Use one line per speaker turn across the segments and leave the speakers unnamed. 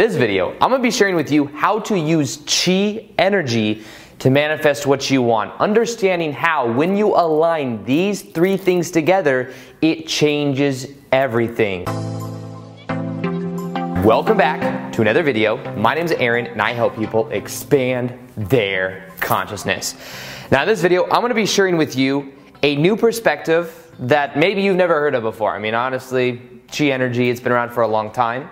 this video, I'm gonna be sharing with you how to use chi energy to manifest what you want. Understanding how, when you align these three things together, it changes everything. Welcome back to another video. My name is Aaron and I help people expand their consciousness. Now, in this video, I'm gonna be sharing with you a new perspective that maybe you've never heard of before. I mean, honestly, chi energy, it's been around for a long time.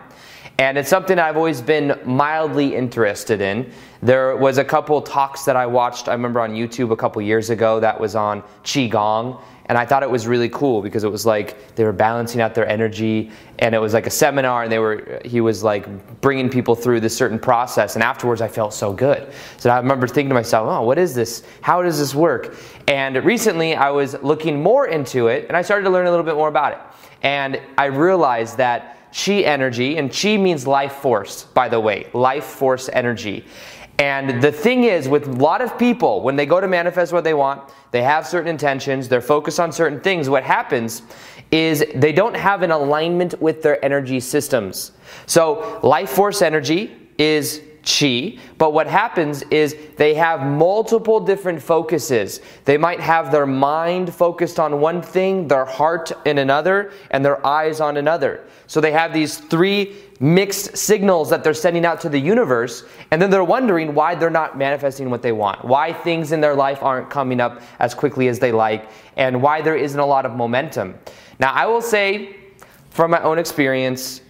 And it's something I've always been mildly interested in. There was a couple talks that I watched, I remember on YouTube a couple years ago, that was on Qigong. And I thought it was really cool because it was like they were balancing out their energy and it was like a seminar and they were, he was like bringing people through this certain process. And afterwards I felt so good. So I remember thinking to myself, oh, what is this? How does this work? And recently I was looking more into it and I started to learn a little bit more about it. And I realized that chi energy, and chi means life force, by the way, life force energy. And the thing is, with a lot of people, when they go to manifest what they want, they have certain intentions, they're focused on certain things. What happens is they don't have an alignment with their energy systems. So, life force energy is chi, but what happens is they have multiple different focuses. They might have their mind focused on one thing, their heart in another, and their eyes on another. So they have these three mixed signals that they're sending out to the universe, and then they're wondering why they're not manifesting what they want, why things in their life aren't coming up as quickly as they like, and why there isn't a lot of momentum. Now, I will say, from my own experience,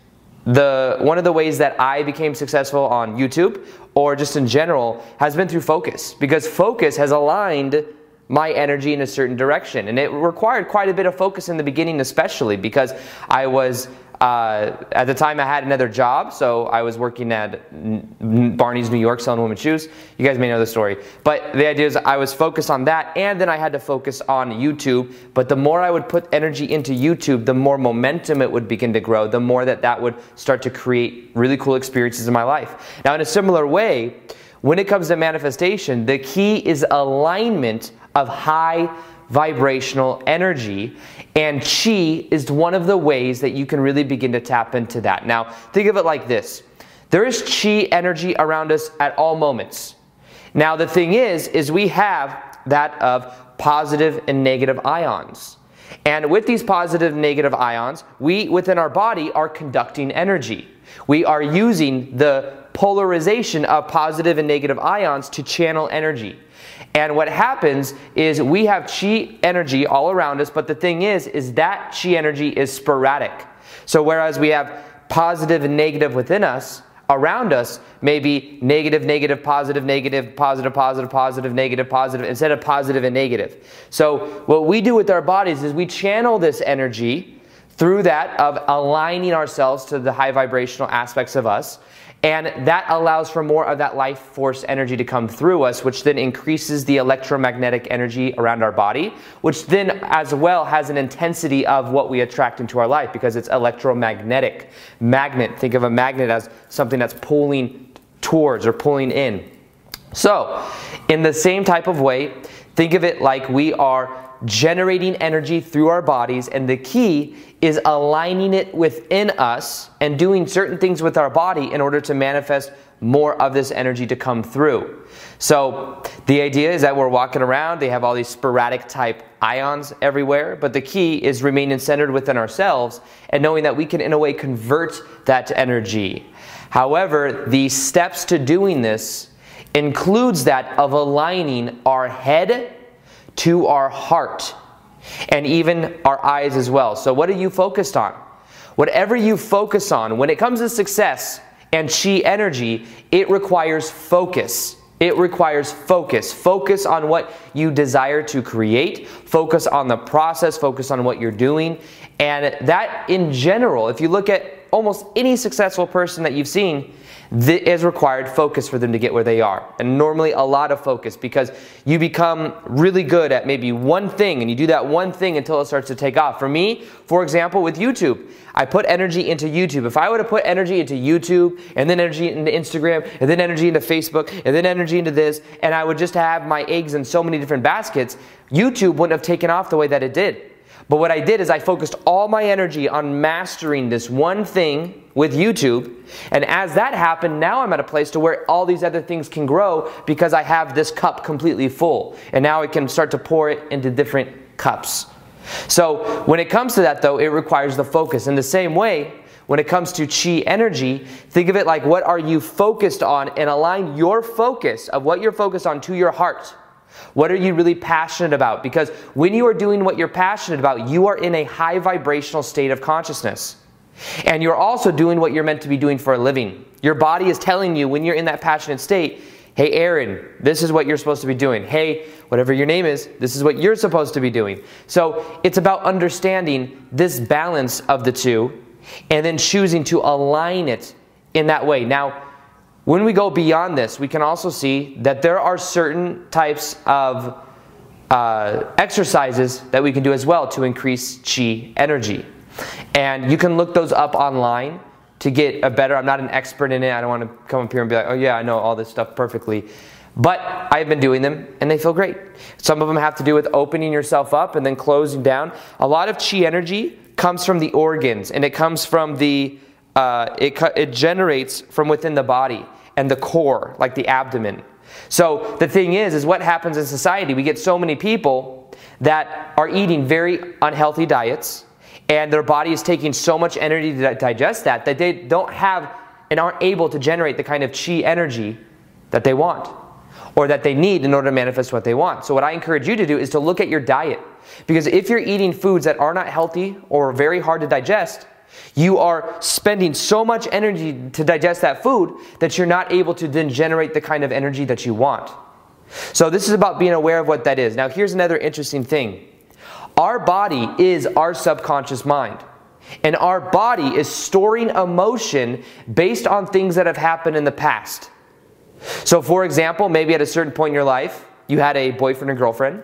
the one of the ways that I became successful on YouTube or just in general has been through focus. Because focus has aligned my energy in a certain direction. And it required quite a bit of focus in the beginning especially because I was uh, at the time, I had another job, so I was working at Barney's New York selling women's shoes. You guys may know the story. But the idea is I was focused on that, and then I had to focus on YouTube. But the more I would put energy into YouTube, the more momentum it would begin to grow, the more that that would start to create really cool experiences in my life. Now, in a similar way, when it comes to manifestation, the key is alignment of high vibrational energy. And chi is one of the ways that you can really begin to tap into that. Now, think of it like this there is chi energy around us at all moments. Now, the thing is, is we have that of positive and negative ions. And with these positive and negative ions, we within our body are conducting energy. We are using the polarization of positive and negative ions to channel energy. And what happens is we have chi energy all around us, but the thing is, is that chi energy is sporadic. So whereas we have positive and negative within us, around us may be negative, negative, positive, negative, positive, positive, positive, negative, positive, instead of positive and negative. So what we do with our bodies is we channel this energy through that of aligning ourselves to the high vibrational aspects of us and that allows for more of that life force energy to come through us, which then increases the electromagnetic energy around our body, which then as well has an intensity of what we attract into our life because it's electromagnetic. Magnet, think of a magnet as something that's pulling towards or pulling in. So, in the same type of way, think of it like we are generating energy through our bodies, and the key is aligning it within us and doing certain things with our body in order to manifest more of this energy to come through. So, the idea is that we're walking around, they have all these sporadic type ions everywhere, but the key is remaining centered within ourselves and knowing that we can, in a way, convert that energy. However, the steps to doing this includes that of aligning our head to our heart and even our eyes as well. So, what are you focused on? Whatever you focus on, when it comes to success and chi energy, it requires focus. It requires focus. Focus on what you desire to create, focus on the process, focus on what you're doing. And that, in general, if you look at almost any successful person that you've seen, is required focus for them to get where they are. And normally a lot of focus because you become really good at maybe one thing and you do that one thing until it starts to take off. For me, for example, with YouTube, I put energy into YouTube. If I would have put energy into YouTube and then energy into Instagram and then energy into Facebook and then energy into this and I would just have my eggs in so many different baskets, YouTube wouldn't have taken off the way that it did. But what I did is I focused all my energy on mastering this one thing with YouTube. And as that happened, now I'm at a place to where all these other things can grow because I have this cup completely full. And now I can start to pour it into different cups. So when it comes to that though, it requires the focus. In the same way, when it comes to chi energy, think of it like what are you focused on and align your focus of what you're focused on to your heart. What are you really passionate about? Because when you are doing what you're passionate about, you are in a high vibrational state of consciousness. And you're also doing what you're meant to be doing for a living. Your body is telling you when you're in that passionate state, hey, Aaron, this is what you're supposed to be doing. Hey, whatever your name is, this is what you're supposed to be doing. So it's about understanding this balance of the two and then choosing to align it in that way. Now, when we go beyond this, we can also see that there are certain types of uh, exercises that we can do as well to increase chi energy. And you can look those up online to get a better. I'm not an expert in it. I don't want to come up here and be like, oh, yeah, I know all this stuff perfectly. But I've been doing them and they feel great. Some of them have to do with opening yourself up and then closing down. A lot of chi energy comes from the organs and it comes from the, uh, it, it generates from within the body and the core, like the abdomen. So the thing is, is what happens in society? We get so many people that are eating very unhealthy diets, and their body is taking so much energy to digest that that they don't have and aren't able to generate the kind of chi energy that they want or that they need in order to manifest what they want. So what I encourage you to do is to look at your diet. Because if you're eating foods that are not healthy or very hard to digest, you are spending so much energy to digest that food that you're not able to then generate the kind of energy that you want. So, this is about being aware of what that is. Now, here's another interesting thing our body is our subconscious mind. And our body is storing emotion based on things that have happened in the past. So, for example, maybe at a certain point in your life, you had a boyfriend or girlfriend,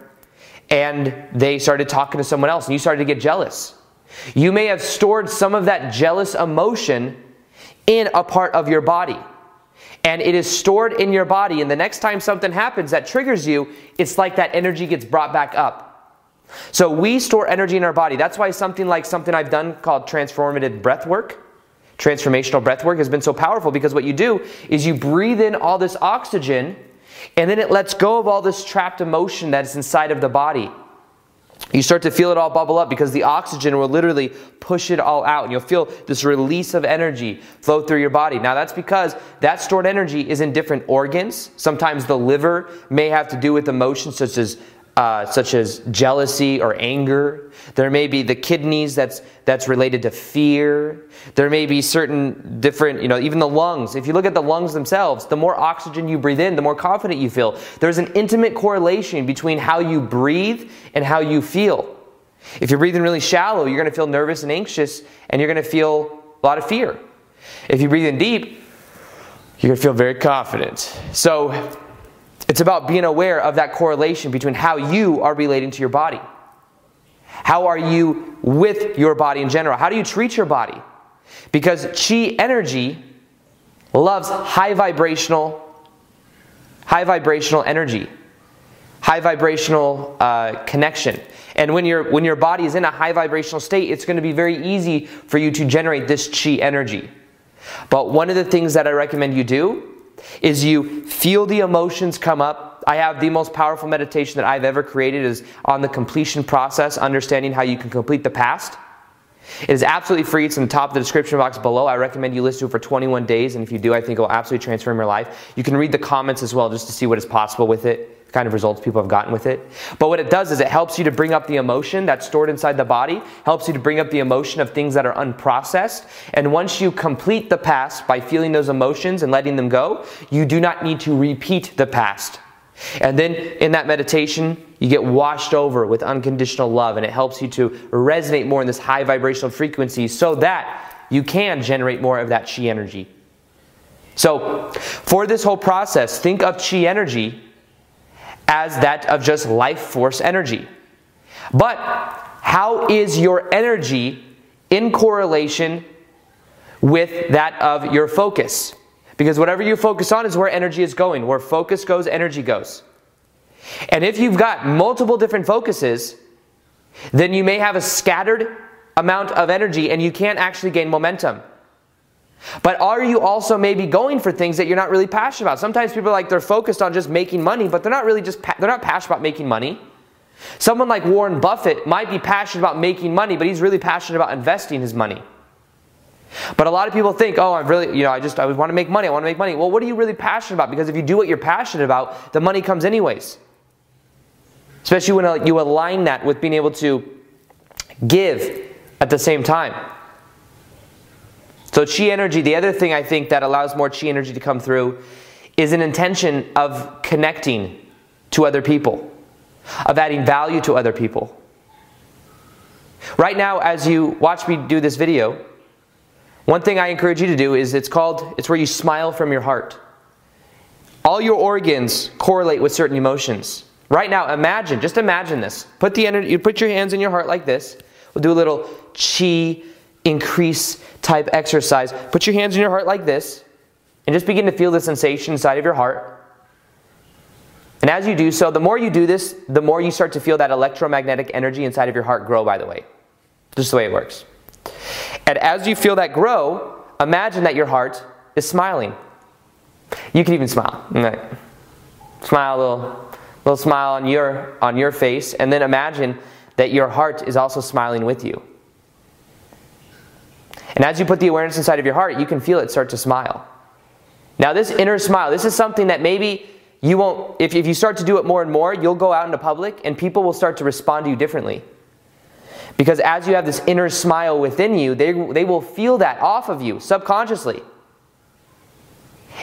and they started talking to someone else, and you started to get jealous. You may have stored some of that jealous emotion in a part of your body. And it is stored in your body, and the next time something happens that triggers you, it's like that energy gets brought back up. So we store energy in our body. That's why something like something I've done called transformative breath work, transformational breath work has been so powerful because what you do is you breathe in all this oxygen and then it lets go of all this trapped emotion that is inside of the body. You start to feel it all bubble up because the oxygen will literally push it all out. And you'll feel this release of energy flow through your body. Now, that's because that stored energy is in different organs. Sometimes the liver may have to do with emotions such as uh, such as jealousy or anger. There may be the kidneys that's that's related to fear. There may be certain different, you know, even the lungs. If you look at the lungs themselves, the more oxygen you breathe in, the more confident you feel. There's an intimate correlation between how you breathe and how you feel. If you're breathing really shallow, you're going to feel nervous and anxious, and you're going to feel a lot of fear. If you breathe in deep, you're going to feel very confident. So it's about being aware of that correlation between how you are relating to your body. How are you with your body in general? How do you treat your body? Because chi energy loves high vibrational high vibrational energy high vibrational uh, connection and when, your when your body is in a high vibrational state it's going to be very easy for you to generate this chi energy but one of the things that i recommend you do is you feel the emotions come up. I have the most powerful meditation that I've ever created is on the completion process, understanding how you can complete the past. It is absolutely free. It's in the top of the description box below. I recommend you listen to it for 21 days, and if you do, I think it will absolutely transform your life. You can read the comments as well just to see what is possible with it kind of results people have gotten with it. But what it does is it helps you to bring up the emotion that's stored inside the body, helps you to bring up the emotion of things that are unprocessed. And once you complete the past by feeling those emotions and letting them go, you do not need to repeat the past. And then in that meditation, you get washed over with unconditional love, and it helps you to resonate more in this high vibrational frequency so that you can generate more of that chi energy. So, for this whole process, think of chi energy as that of just life force energy. But how is your energy in correlation with that of your focus? Because whatever you focus on is where energy is going. Where focus goes, energy goes. And if you've got multiple different focuses, then you may have a scattered amount of energy and you can't actually gain momentum. But are you also maybe going for things that you're not really passionate about? Sometimes people are like they're focused on just making money, but they're not really just they're not passionate about making money. Someone like Warren Buffett might be passionate about making money, but he's really passionate about investing his money. But a lot of people think, oh, I'm really, you know, I just I want to make money. I want to make money. Well, what are you really passionate about? Because if you do what you're passionate about, the money comes anyways. Especially when uh, you align that with being able to give at the same time. So, chi energy, the other thing I think that allows more chi energy to come through is an intention of connecting to other people, of adding value to other people. Right now, as you watch me do this video, one thing I encourage you to do is it's called, it's where you smile from your heart. All your organs correlate with certain emotions. Right now, imagine, just imagine this. Put the energy, you put your hands in your heart like this. We'll do a little chi increase type exercise. Put your hands in your heart like this and just begin to feel the sensation inside of your heart. And as you do so, the more you do this, the more you start to feel that electromagnetic energy inside of your heart grow, by the way. Just the way it works. And as you feel that grow, imagine that your heart is smiling. You can even smile. Right. Smile a little, little smile on your on your face, and then imagine that your heart is also smiling with you. And as you put the awareness inside of your heart, you can feel it start to smile. Now, this inner smile, this is something that maybe you won't, if, if you start to do it more and more, you'll go out into public and people will start to respond to you differently. Because as you have this inner smile within you, they, they will feel that off of you subconsciously.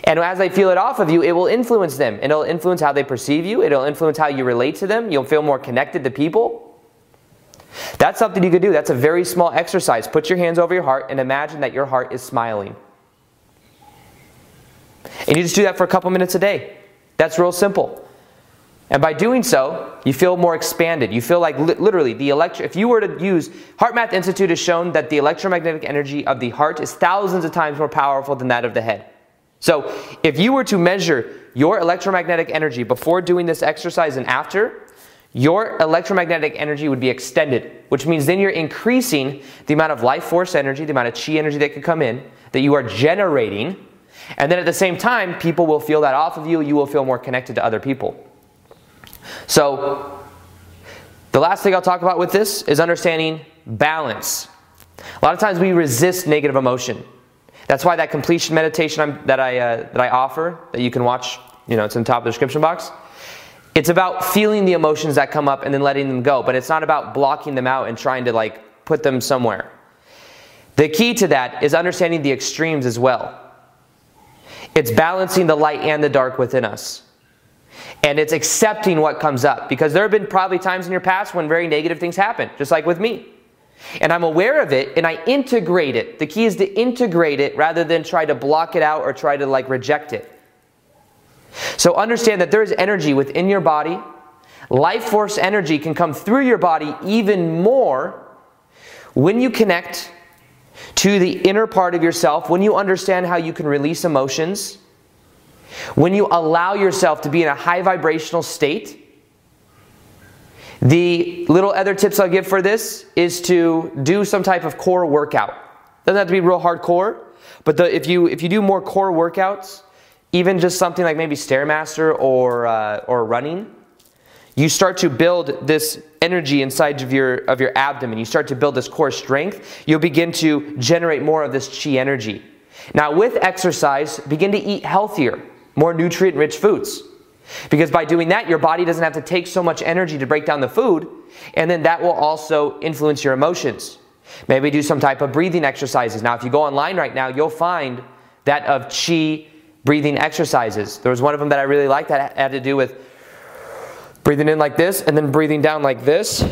And as they feel it off of you, it will influence them. It'll influence how they perceive you, it'll influence how you relate to them. You'll feel more connected to people. That's something you could do. That's a very small exercise. Put your hands over your heart and imagine that your heart is smiling. And you just do that for a couple minutes a day. That's real simple. And by doing so, you feel more expanded. You feel like li- literally the electro. If you were to use HeartMath Institute has shown that the electromagnetic energy of the heart is thousands of times more powerful than that of the head. So, if you were to measure your electromagnetic energy before doing this exercise and after, your electromagnetic energy would be extended, which means then you're increasing the amount of life force energy, the amount of chi energy that could come in, that you are generating. And then at the same time, people will feel that off of you. You will feel more connected to other people. So, the last thing I'll talk about with this is understanding balance. A lot of times we resist negative emotion. That's why that completion meditation that I, uh, that I offer, that you can watch, you know, it's in the top of the description box it's about feeling the emotions that come up and then letting them go, but it's not about blocking them out and trying to like put them somewhere. The key to that is understanding the extremes as well. It's balancing the light and the dark within us. And it's accepting what comes up because there have been probably times in your past when very negative things happen, just like with me. And I'm aware of it and I integrate it. The key is to integrate it rather than try to block it out or try to like reject it. So understand that there is energy within your body. Life force energy can come through your body even more when you connect to the inner part of yourself, when you understand how you can release emotions, when you allow yourself to be in a high vibrational state. The little other tips I'll give for this is to do some type of core workout. Doesn't have to be real hardcore, but the, if you if you do more core workouts, even just something like maybe Stairmaster or, uh, or running, you start to build this energy inside of your, of your abdomen. You start to build this core strength. You'll begin to generate more of this chi energy. Now, with exercise, begin to eat healthier, more nutrient rich foods. Because by doing that, your body doesn't have to take so much energy to break down the food, and then that will also influence your emotions. Maybe do some type of breathing exercises. Now, if you go online right now, you'll find that of chi breathing exercises. There was one of them that I really liked that had to do with breathing in like this and then breathing down like this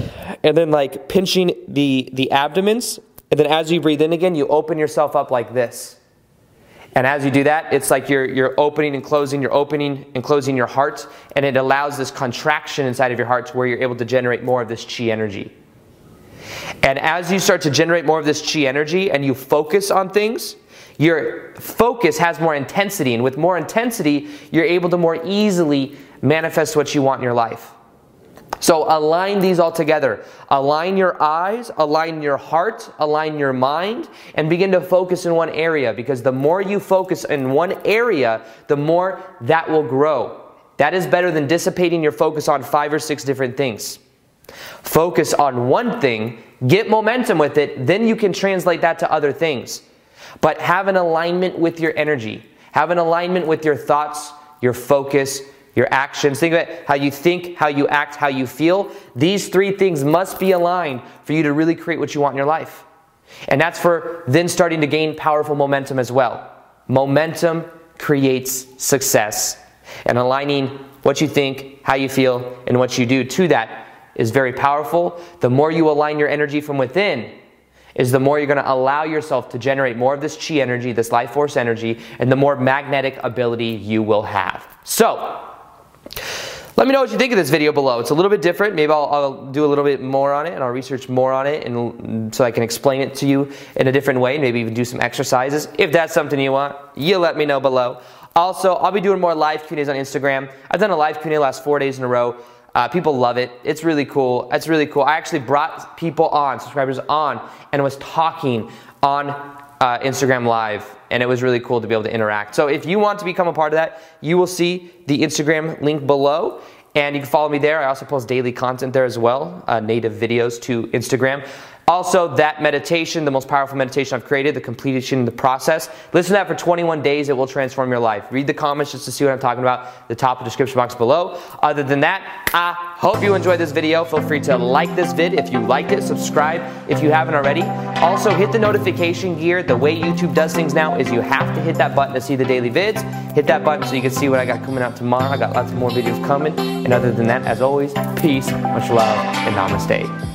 and then like pinching the the abdomens. And then as you breathe in again you open yourself up like this. And as you do that it's like you're you're opening and closing you're opening and closing your heart. And it allows this contraction inside of your heart to where you're able to generate more of this chi energy. And as you start to generate more of this chi energy and you focus on things your focus has more intensity, and with more intensity, you're able to more easily manifest what you want in your life. So align these all together. Align your eyes, align your heart, align your mind, and begin to focus in one area because the more you focus in one area, the more that will grow. That is better than dissipating your focus on five or six different things. Focus on one thing, get momentum with it, then you can translate that to other things. But have an alignment with your energy, have an alignment with your thoughts, your focus, your actions. Think about how you think, how you act, how you feel. These three things must be aligned for you to really create what you want in your life. And that's for then starting to gain powerful momentum as well. Momentum creates success. And aligning what you think, how you feel, and what you do to that is very powerful. The more you align your energy from within, is the more you're going to allow yourself to generate more of this chi energy, this life force energy, and the more magnetic ability you will have. So, let me know what you think of this video below. It's a little bit different. Maybe I'll, I'll, do a little bit more on it and I'll research more on it and so I can explain it to you in a different way. Maybe even do some exercises. If that's something you want, you let me know below. Also, I'll be doing more live Q&As on Instagram. I've done a live Q&A last four days in a row. Uh, people love it. It's really cool. It's really cool. I actually brought people on, subscribers on, and was talking on uh, Instagram Live, and it was really cool to be able to interact. So if you want to become a part of that, you will see the Instagram link below. And you can follow me there. I also post daily content there as well, uh, native videos to Instagram. Also, that meditation, the most powerful meditation I've created, the completion, the process. Listen to that for 21 days. It will transform your life. Read the comments just to see what I'm talking about. The top of the description box below. Other than that, I hope you enjoyed this video. Feel free to like this vid if you liked it. Subscribe if you haven't already. Also, hit the notification gear. The way YouTube does things now is you have to hit that button to see the daily vids. Hit that button so you can see what I got coming out tomorrow. I got lots more videos coming. And other than that, as always, peace, much love, and namaste.